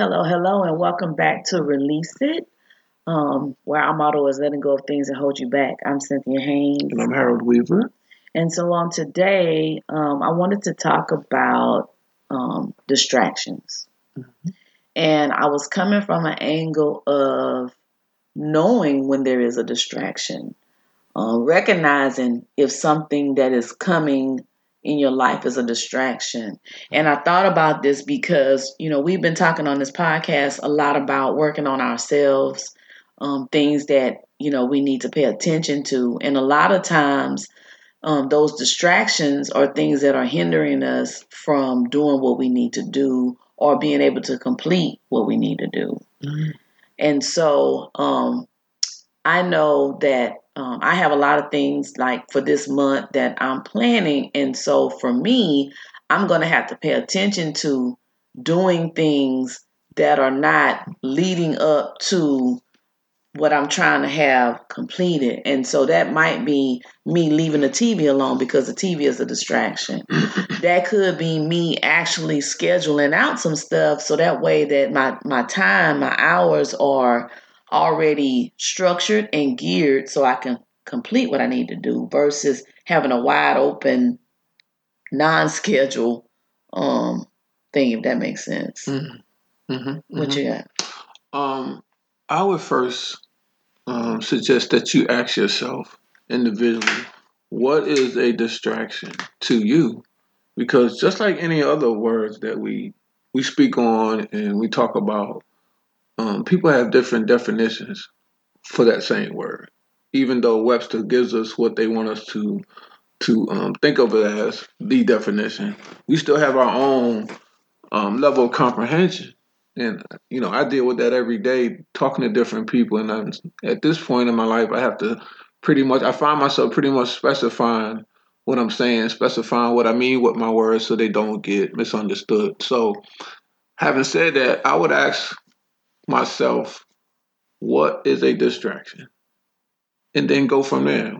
Hello, hello, and welcome back to Release It, um, where our motto is letting go of things that hold you back. I'm Cynthia Haynes. And I'm Harold Weaver. And so on today, um, I wanted to talk about um, distractions. Mm-hmm. And I was coming from an angle of knowing when there is a distraction, uh, recognizing if something that is coming in your life is a distraction. And I thought about this because, you know, we've been talking on this podcast a lot about working on ourselves, um, things that, you know, we need to pay attention to. And a lot of times, um, those distractions are things that are hindering us from doing what we need to do or being able to complete what we need to do. Mm-hmm. And so um, I know that um, I have a lot of things like for this month that I'm planning. And so for me, I'm going to have to pay attention to doing things that are not leading up to what I'm trying to have completed. And so that might be me leaving the TV alone because the TV is a distraction. that could be me actually scheduling out some stuff so that way that my my time, my hours are already structured and geared so I can complete what I need to do versus having a wide open non-schedule um thing if that makes sense. Mm-hmm. Mm-hmm. What you got? Um I would first um, suggest that you ask yourself individually, what is a distraction to you? Because just like any other words that we we speak on and we talk about, um, people have different definitions for that same word. Even though Webster gives us what they want us to to um, think of it as the definition, we still have our own um, level of comprehension. And you know, I deal with that every day, talking to different people. And I'm, at this point in my life, I have to pretty much. I find myself pretty much specifying what I'm saying, specifying what I mean with my words, so they don't get misunderstood. So, having said that, I would ask myself, what is a distraction, and then go from there.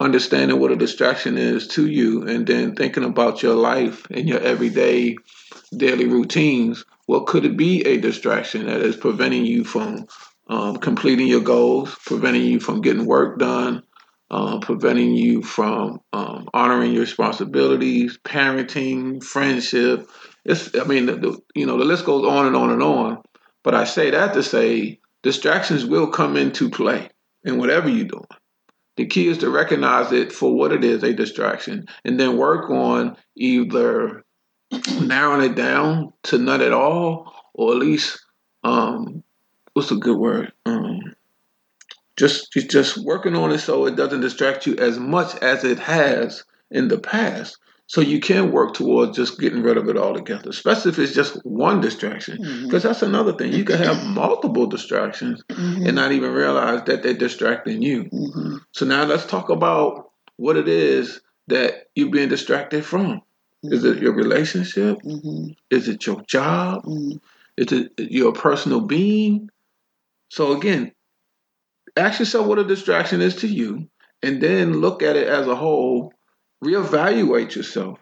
Understanding what a distraction is to you, and then thinking about your life and your everyday daily routines what could it be a distraction that is preventing you from um, completing your goals, preventing you from getting work done, um, preventing you from um, honoring your responsibilities, parenting, friendship. It's, I mean, the, the, you know, the list goes on and on and on. But I say that to say distractions will come into play in whatever you're doing. The key is to recognize it for what it is, a distraction, and then work on either narrowing it down to none at all, or at least um, what's a good word? Um, just just working on it so it doesn't distract you as much as it has in the past. So you can work towards just getting rid of it altogether, especially if it's just one distraction. Because mm-hmm. that's another thing. You can have multiple distractions mm-hmm. and not even realize that they're distracting you. Mm-hmm. So now let's talk about what it is that you're being distracted from. Is it your relationship? Mm-hmm. Is it your job? Mm-hmm. Is it your personal being? So again, ask yourself what a distraction is to you, and then look at it as a whole. Reevaluate yourself,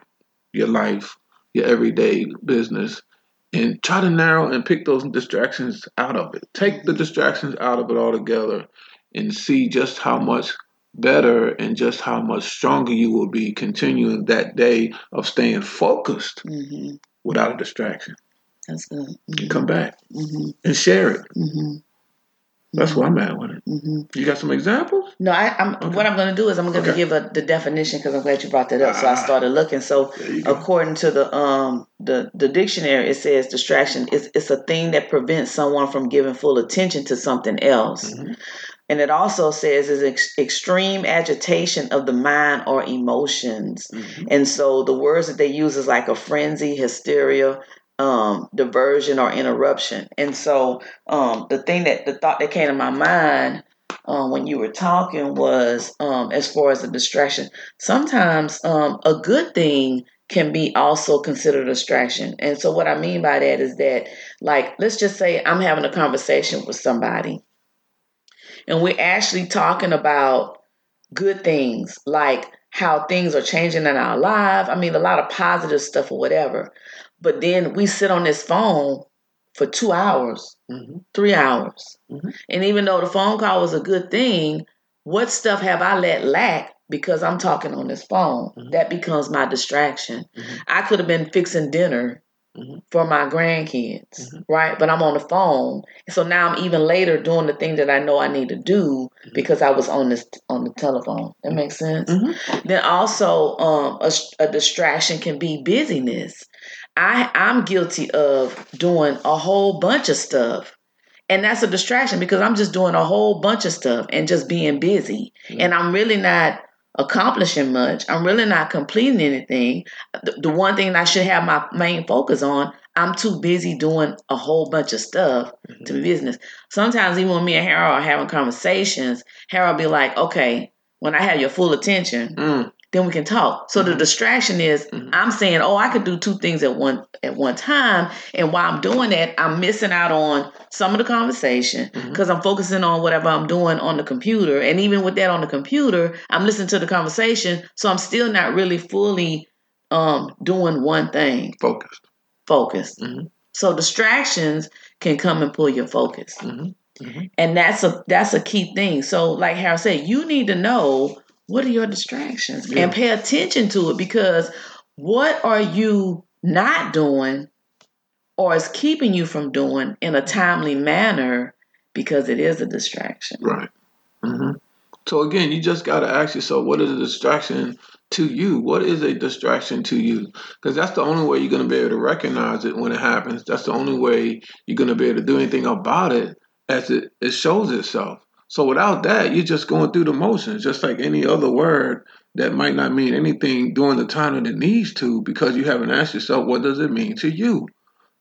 your life, your everyday business, and try to narrow and pick those distractions out of it. Take the distractions out of it altogether, and see just how much better and just how much stronger you will be continuing that day of staying focused mm-hmm. without a distraction. That's good. Mm-hmm. come back mm-hmm. and share it. Mm-hmm. That's where I'm at with it. Mm-hmm. You got some examples? No, I, am okay. What I'm going to do is I'm going to okay. give a, the definition because I'm glad you brought that up. so I ah. started looking. So according to the um the the dictionary, it says distraction is it's a thing that prevents someone from giving full attention to something else. Mm-hmm. And it also says is ex- extreme agitation of the mind or emotions. Mm-hmm. And so the words that they use is like a frenzy, hysteria, um, diversion, or interruption. And so um, the thing that the thought that came to my mind um, when you were talking was um, as far as a distraction. Sometimes um, a good thing can be also considered a distraction. And so what I mean by that is that, like, let's just say I'm having a conversation with somebody and we're actually talking about good things like how things are changing in our life. I mean, a lot of positive stuff or whatever. But then we sit on this phone for two hours, hmm three hours. Mhm. And even though the phone call was a good thing, what stuff have I let lack because I'm talking on this phone? Mhm. That becomes my distraction. Mhm. I could have been fixing dinner Mhm. for my grandkids, Mhm. right? But I'm on the phone. So now I'm even later doing the thing that I know I need to do because I was on this on the telephone. That makes sense. Then also, um, a, a distraction can be busyness. I I'm guilty of doing a whole bunch of stuff, and that's a distraction because I'm just doing a whole bunch of stuff and just being busy, Mhm. and I'm really not accomplishing much. I'm really not completing anything. The, the one thing I should have my main focus on, I'm too busy doing a whole bunch of stuff to be business. Sometimes even when me and Harold are having conversations, Harold be like, "Okay, when I have your full attention, Mm. Then we can talk." So the Mhm. distraction is Mhm. I'm saying, "Oh, I could do two things at one at one time," and while I'm doing that, I'm missing out on some of the conversation because I'm focusing on whatever I'm doing on the computer, and even with that on the computer, I'm listening to the conversation, so I'm still not really fully um, doing one thing Focused. focused. Mhm. So distractions can come and pull your focus Mhm. Mhm. and that's a that's a key thing so like Harold said you need to know what are your distractions Yeah. and pay attention to it because what are you not doing or is keeping you from doing in a timely manner because it is a distraction Right. hmm So again, you just got to ask yourself, what is a distraction to you? What is a distraction to you? Because that's the only way you're going to be able to recognize it when it happens. That's the only way you're going to be able to do anything about it as it, it shows itself. So without that, you're just going through the motions, just like any other word that might not mean anything during the time that it needs to, because you haven't asked yourself, what does it mean to you?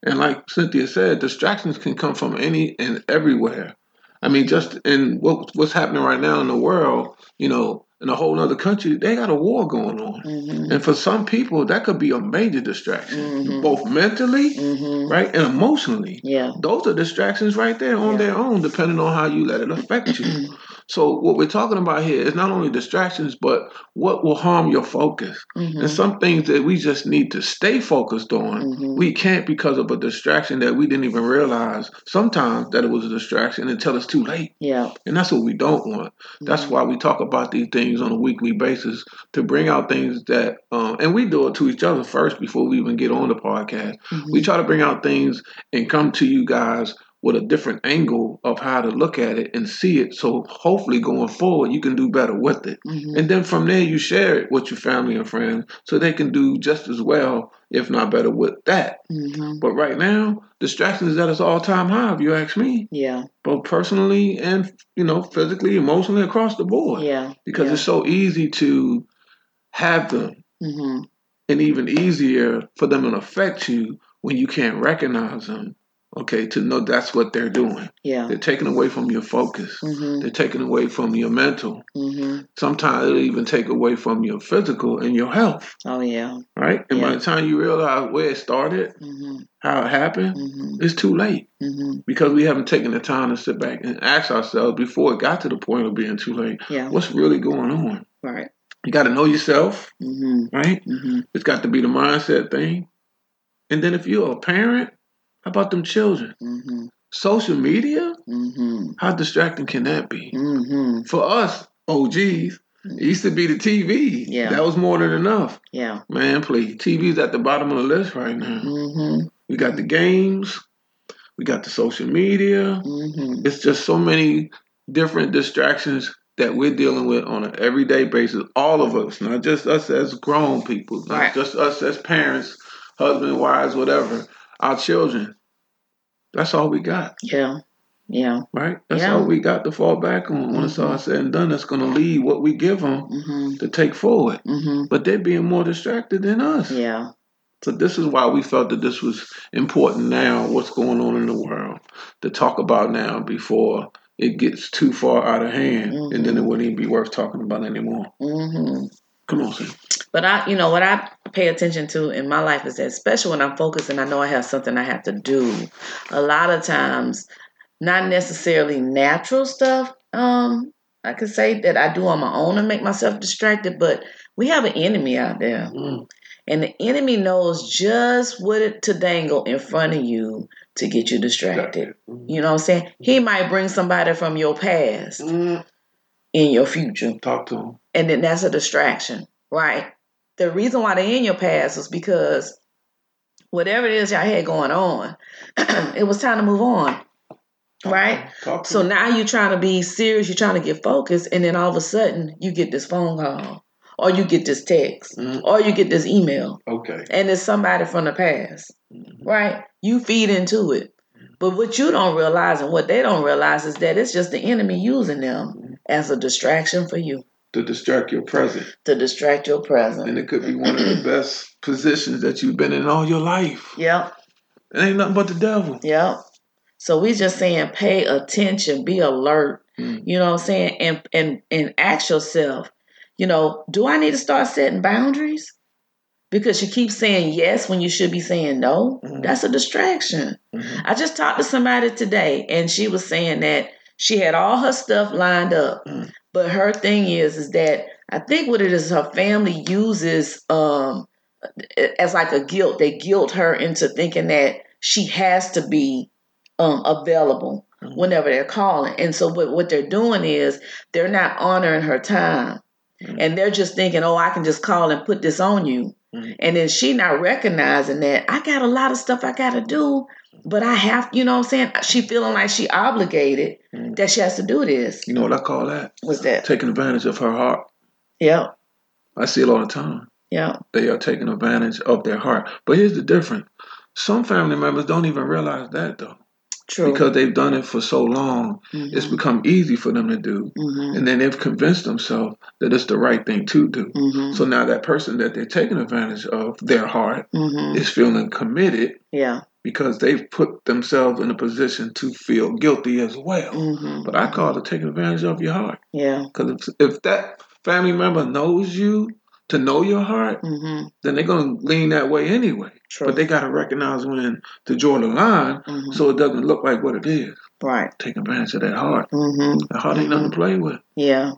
And like Cynthia said, distractions can come from any and everywhere. I mean, just in what, what's happening right now in the world, you know, in a whole other country, they got a war going on. hmm And for some people, that could be a major distraction, Mhm. both mentally, hmm right, and emotionally. yeah Those are distractions right there on Yeah. their own, depending on how you let it affect you. So, what we're talking about here is not only distractions, but what will harm your focus. hmm And some things that we just need to stay focused on, Mhm. we can't because of a distraction that we didn't even realize sometimes that it was a distraction until it's too late. yeah And that's what we don't want. That's Mhm. why we talk about these things on a weekly basis to bring out things that, um, and we do it to each other first before we even get on the podcast. We try to bring out things and come to you guys with a different angle of how to look at it and see it. So hopefully going forward, you can do better with it. Mhm. And then from there, you share it with your family and friends so they can do just as well, if not better, with that. Mhm. But right now, distractions is at its all time high, if you ask me, yeah both personally and you know physically, emotionally across the board, yeah because yeah. it's so easy to have them, hmm and even easier for them to affect you when you can't recognize them. Okay, to know that's what they're doing. yeah They're taking away from your focus. hmm They're taking away from your mental. hmm Sometimes it'll even take away from your physical and your health. oh yeah right? And by the time you realize where it started, hmm how it happened, hmm it's too late hmm because we haven't taken the time to sit back and ask ourselves before it got to the point of being too late, yeah what's really going on? right You got to know yourself, hmm right? It's got to be the mindset thing. And then if you're a parent, how about them children? hmm Social media, hmm how distracting can that be? hmm For us, OGs, it used to be the TV. Yeah. That was more than enough. yeah Man, please. TV's at the bottom of the list right now. hmm We got the games. We got the social media. hmm It's just so many different distractions that we're dealing with on an everyday basis. All of us, not just us as grown people, not Right. just us as parents, husband, wives, whatever. Our children. That's all we got, yeah yeah right? That's Yeah. all we got to fall back on. When it's all said and done, that's going to lead what we give them hmm to take forward. hmm But they're being more distracted than us. yeah So this is why we felt that this was important now, what's going on in the world, to talk about now before it gets too far out of hand, and then it wouldn't even be worth talking about anymore. Come on, But I, you know, what I pay attention to in my life is that, especially when I'm focused and I know I have something I have to do, a lot of times, not necessarily natural stuff. Um, I could say that I do on my own and make myself distracted, but we have an enemy out there, Mm. And the enemy knows just what it, to dangle in front of you to get you distracted. Mm-hmm. You know what I'm saying? He might bring somebody from your past Mm, in your future. Talk to him. And then that's a distraction, right? The reason why they're in your past is because whatever it is y'all had going on, it was time to move on. Right? Talk So now you're trying to be serious, you're trying to get focused, and then all of a sudden you get this phone call, or you get this text, Mm, or you get this email, okay. and it's somebody from the past, Mhm. right? You feed into it. But what you don't realize and what they don't realize is that it's just the enemy using them as a distraction for you To distract your present. to distract your present. And it could be one of the best positions that you've been in all your life. Yep, It ain't nothing but the devil. yep. So we just saying pay attention, be alert, Mm. you know what I'm saying? And and and ask yourself, you know, do I need to start setting boundaries? Because you keep saying yes when you should be saying no. Mhm. That's a distraction. Mhm. I just talked to somebody today and she was saying that she had all her stuff lined up. Mm. But her thing is is that I think what it is her family uses um as like a guilt. They guilt her into thinking that she has to be um available Mhm. whenever they're calling. And so what what they're doing is they're not honoring her time. Mhm. And they're just thinking, "Oh, I can just call and put this on you." Mhm. And then she not recognizing that I got a lot of stuff I got to do, but I have, you know what I'm saying? She feeling like she obligated Mhm. that she has to do this. You know what I call that? What's that? Taking advantage of her heart. Yeah. I see it all the time. Yeah. They are taking advantage of their heart. But here's the difference. Some family members don't even realize that though. True. Because they've done it for so long, Mhm, it's become easy for them to do. mhm, And then they've convinced themselves that it's the right thing to do. mhm, So now that person that they're taking advantage of their heart mhm. is feeling committed Yeah. because they've put themselves in a position to feel guilty as well. mhm, But I call it taking advantage of your heart. Yeah. Because if, if that family member knows you to know your heart, mhm, then they're going to lean that way anyway. True. But they got to recognize when to draw the line Mhm, so it doesn't look like what it is. Right. Take advantage of that heart. hmm That heart ain't nothing to play with. Yeah.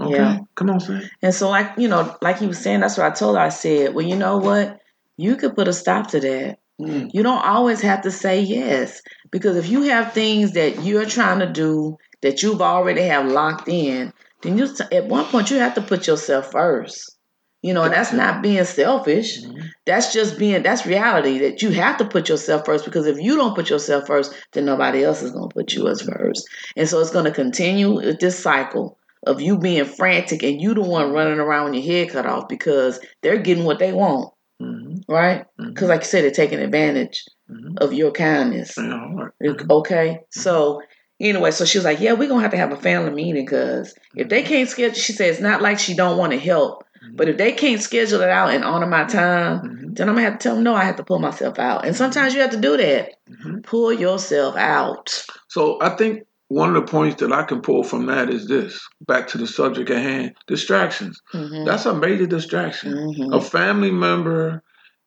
Okay? Yeah. Come on, Sam. And so, like you know, like he was saying, that's what I told her. I said, well, you know what? You could put a stop to that. Mm. You don't always have to say yes because if you have things that you're trying to do that you've already have locked in, then you at one point you have to put yourself first. You know, and that's not being selfish. Mhm. That's just being that's reality that you have to put yourself first because if you don't put yourself first, then nobody else is going to put you as first. And so it's going to continue with this cycle of you being frantic and you the one running around with your head cut off because they're getting what they want, Mhm. right? Because like you said, they're taking advantage Mhm. of your kindness. Heart. Okay, so anyway, so she was like, "Yeah, we're gonna have to have a family meeting because if they can't schedule," she said, "It's not like she don't want to help, but if they can't schedule it out and honor my time, Mhm. then I'm gonna have to tell them no. I have to pull myself out, and sometimes you have to do that. Mhm. Pull yourself out. So I think one of the points that I can pull from that is this back to the subject at hand distractions. hmm That's a major distraction. hmm A family member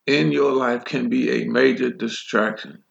in your life can be a major distraction,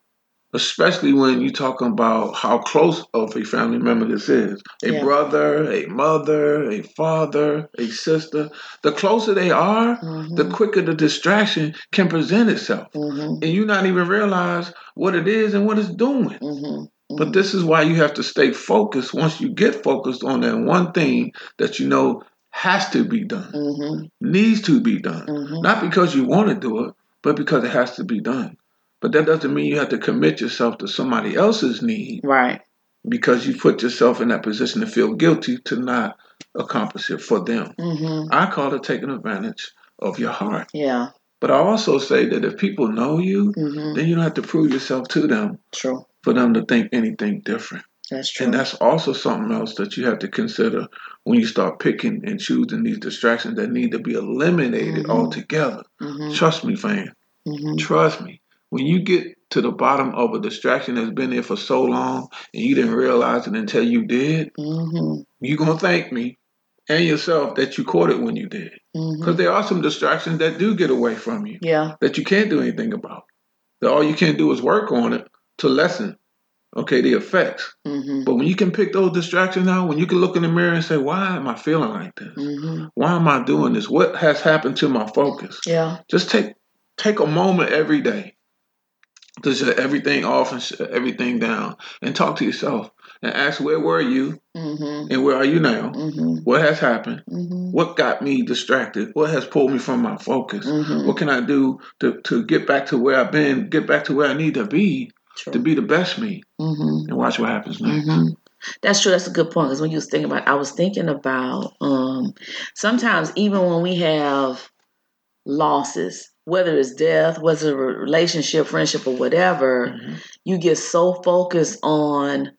especially when you talk about how close of a family member this is a Yeah. brother, a mother, a father, a sister. The closer they are, the quicker the distraction can present itself. hmm And you not even realize what it is and what it's doing. hmm But this is why you have to stay focused once you get focused on that one thing that you know has to be done, hmm needs to be done. hmm Not because you want to do it, but because it has to be done. But that doesn't mean you have to commit yourself to somebody else's need Right. because you put yourself in that position to feel guilty to not accomplish it for them. hmm I call it taking advantage of your heart. Yeah. But I also say that if people know you, hmm then you don't have to prove yourself to them True. for them to think anything different. That's true. And that's also something else that you have to consider when you start picking and choosing these distractions that need to be eliminated Mhm. altogether. hmm Trust me, fam. hmm Trust me. When you get to the bottom of a distraction that's been there for so long and you didn't realize it until you did, hmm you're going to thank me and yourself that you caught it when you did. Because there are some distractions that do get away from you Yeah. that you can't do anything about. That all you can do is work on it to lessen okay, the effects. Mm-hmm. But when you can pick those distractions out, when you can look in the mirror and say, why am I feeling like this? Mm-hmm. Why am I doing this? What has happened to my focus? Yeah. Just take take a moment every day to shut everything off and shut everything down and talk to yourself and ask where were you Mm-hmm. and where are you now? Mm-hmm. What has happened? Mm-hmm. What got me distracted? What has pulled me from my focus? Mm-hmm. What can I do to, to get back to where I've been, get back to where I need to be, to be the best me, Mm-hmm. and watch what happens next. hmm That's true. That's a good point. Because when you was thinking about, I was thinking about um, sometimes even when we have losses, whether it's death, whether it's a relationship, friendship, or whatever, Mhm. you get so focused on,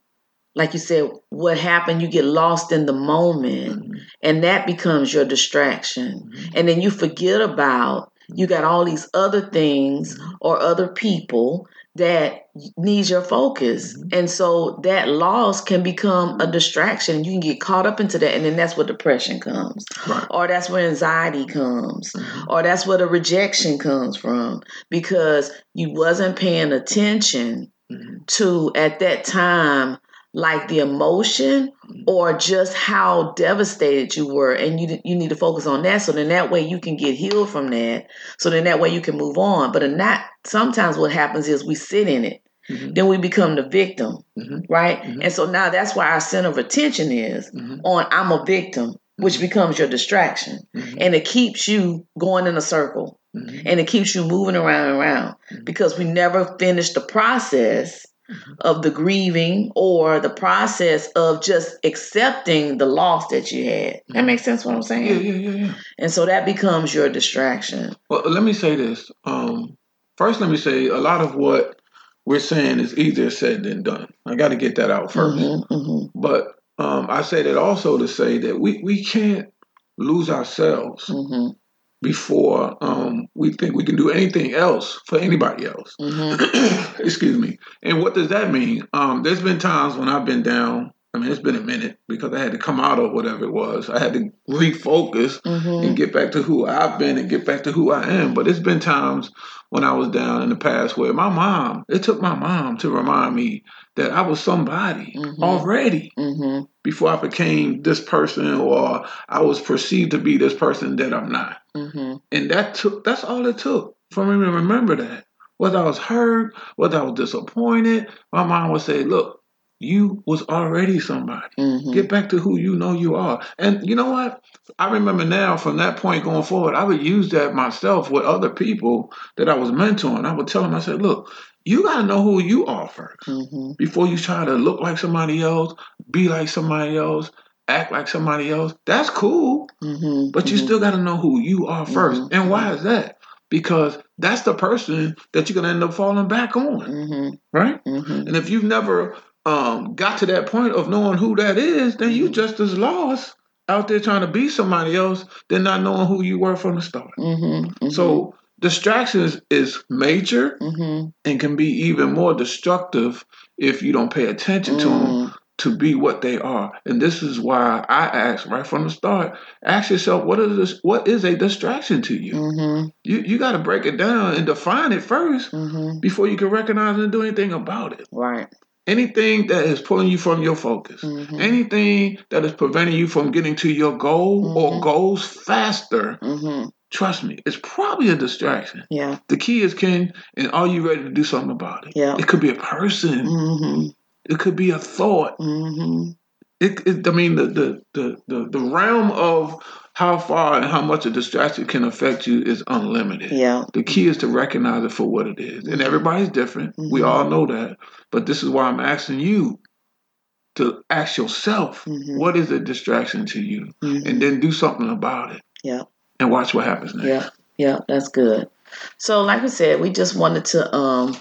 like you said, what happened. You get lost in the moment, Mhm. and that becomes your distraction. Mhm. And then you forget about you got all these other things Mhm. or other people that needs your focus. Mhm. And so that loss can become a distraction. You can get caught up into that and then that's where depression comes. Right. Or that's where anxiety comes. Mhm. Or that's where the rejection comes from because you wasn't paying attention Mhm. to at that time like the emotion or just how devastated you were and you you need to focus on that so then that way you can get healed from that so then that way you can move on. But in that sometimes what happens is we sit in it. Mhm. then we become the victim Mhm. right? Mhm. and so now that's why our center of attention is Mhm. on i'm a victim which becomes your distraction. And it keeps you going in a circle. And it keeps you moving around and around. Because we never finish the process of the grieving or the process of just accepting the loss that you had. That makes sense what I'm saying? Yeah, yeah, yeah, yeah. And so that becomes your distraction. Well, let me say this. Um, first, let me say a lot of what we're saying is easier said than done. I got to get that out 1st Mhm, mhm, But um, I say that also to say that we, we can't lose ourselves mhm, before um, we think we can do anything else for anybody else. mhm, Excuse me. And what does that mean? Um, there's been times when I've been down. I mean, it's been a minute because I had to come out of whatever it was. I had to refocus and mhm, get back to who I've been and get back to who I am. But it's been times when I was down in the past where my mom, it took my mom to remind me that I was somebody Mhm. already mhm, before I became this person or I was perceived to be this person that I'm not. mhm, And that took that's all it took for me to remember that. Whether I was hurt, whether I was disappointed, my mom would say, Look, you was already somebody. mhm. Get back to who you know you are. And you know what? I remember now from that point going forward, I would use that myself with other people that I was mentoring. I would tell them, I said, look, you got to know who you are first Mhm, before you try to look like somebody else, be like somebody else, act like somebody else. That's cool, mhm, but you mhm. still got to know who you are 1st Mhm. And why is that? Because that's the person that you're going to end up falling back on, Mhm, right? mhm. And if you've never um, got to that point of knowing who that is, then you Mhm. just as lost out there trying to be somebody else than not knowing who you were from the start. Mhm, mhm. So distractions is major Mhm, and can be even more destructive if you don't pay attention to them mhm, to be what they are. And this is why I asked right from the start, ask yourself what is this what is a distraction to you? mhm, You you gotta break it down and define it first mhm. before you can recognize and do anything about it. Right. Anything that is pulling you from your focus, Mhm, anything that is preventing you from getting to your goal or Mhm. goals faster, mhm. trust me, it's probably a distraction. Yeah. The key is, Ken, and are you ready to do something about it? Yeah. It could be a person, Mhm, it could be a thought. mhm. It, it I mean, the, the the the the realm of how far and how much a distraction can affect you is unlimited. Yeah. The key is to recognize it for what it is. And Mhm. everybody's different. We Mhm. all know that. But this is why I'm asking you to ask yourself, Mhm. what is a distraction to you? Mhm. And then do something about it. Yeah. And watch what happens next. Yeah, yeah, that's good. So, like I said, we just wanted to um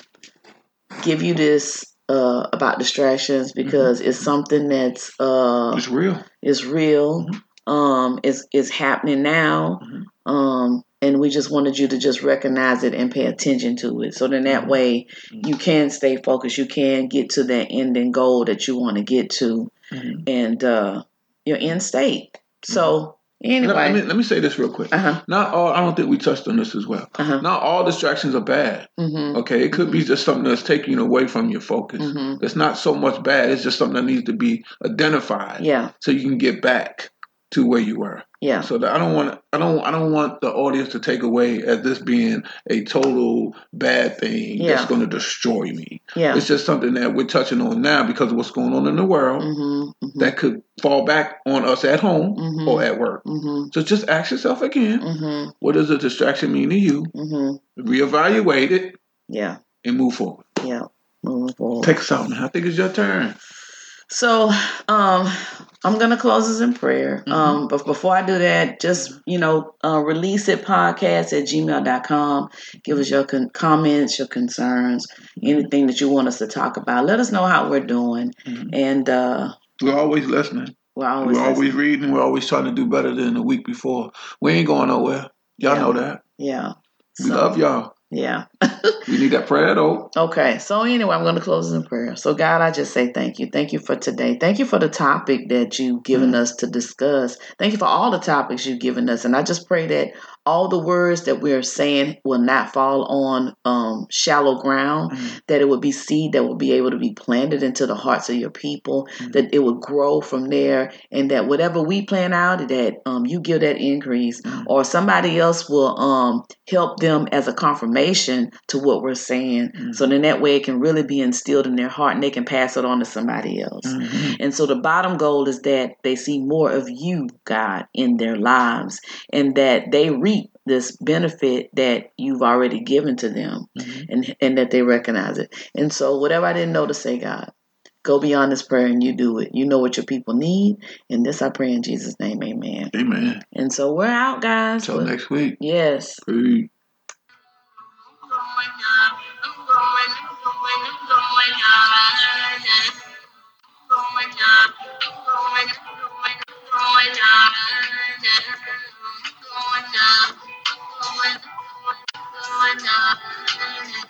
give you this uh about distractions because it's something that's uh It's real. is real, um, is is happening now, Mhm. um, and we just wanted you to just recognize it and pay attention to it. So then that Mhm. way Mhm. you can stay focused. You can get to that ending goal that you want to get to, Mhm. and uh, your end state. So Anyway, let, me, let me say this real quick. uh-huh, Not all. I don't think we touched on this as well. uh-huh. Not all distractions are bad. Mm-hmm. Okay, it could be just something that's taking away from your focus. Mm-hmm. It's not so much bad. It's just something that needs to be identified Yeah, so you can get back to where you were. yeah, So that I don't want I don't I don't want the audience to take away as this being a total bad thing Yeah. that's going to destroy me. yeah. It's just something that we're touching on now because of what's going on in the world Mm-hmm. Mm-hmm. that could fall back on us at home Mhm. or at work. Mm-hmm. So just ask yourself again, Mm-hmm. what does a distraction mean to you? Mm-hmm. Reevaluate it Yeah, and move forward. yeah. Moving forward. Take us out. I think it's your turn. So, um, I'm gonna close this in prayer. Mhm. Um, but before I do that, just you know, uh, release it podcast at gmail.com. Give us your con- comments, your concerns, anything that you want us to talk about. Let us know how we're doing, Mhm. and uh, We're always listening. we're always, We're always reading. We're always trying to do better than the week before. We ain't going nowhere. Y'all Yeah. know that. yeah. We love y'all. Yeah. We need that prayer though. Okay, so anyway, I'm going to close in prayer. So, God, I just say thank you. Thank you for today. Thank you for the topic that you've given us to discuss. Thank you for all the topics you've given us. And I just pray that all the words that we're saying will not fall on um, shallow ground, Mhm. that it would be seed that will be able to be planted into the hearts of your people, Mhm. that it would grow from there, and that whatever we plan out, that um, you give that increase, Mhm. or somebody else will um, help them as a confirmation to what we're saying. Mhm. So then that way it can really be instilled in their heart and they can pass it on to somebody else. Mhm. And so the bottom goal is that they see more of you, God, in their lives and that they reap this benefit that you've already given to them Mhm. and, and that they recognize it. And so whatever I didn't know to say, God, go beyond this prayer and you do it. You know what your people need. And this I pray in Jesus' name, amen. Amen. And so we're out, guys. Till next week. Yes. Peace going up. I'm going, I'm going, I'm going on. Going up. I'm going, I'm going, I'm going on. Going up. I'm going, I'm going, I'm going on.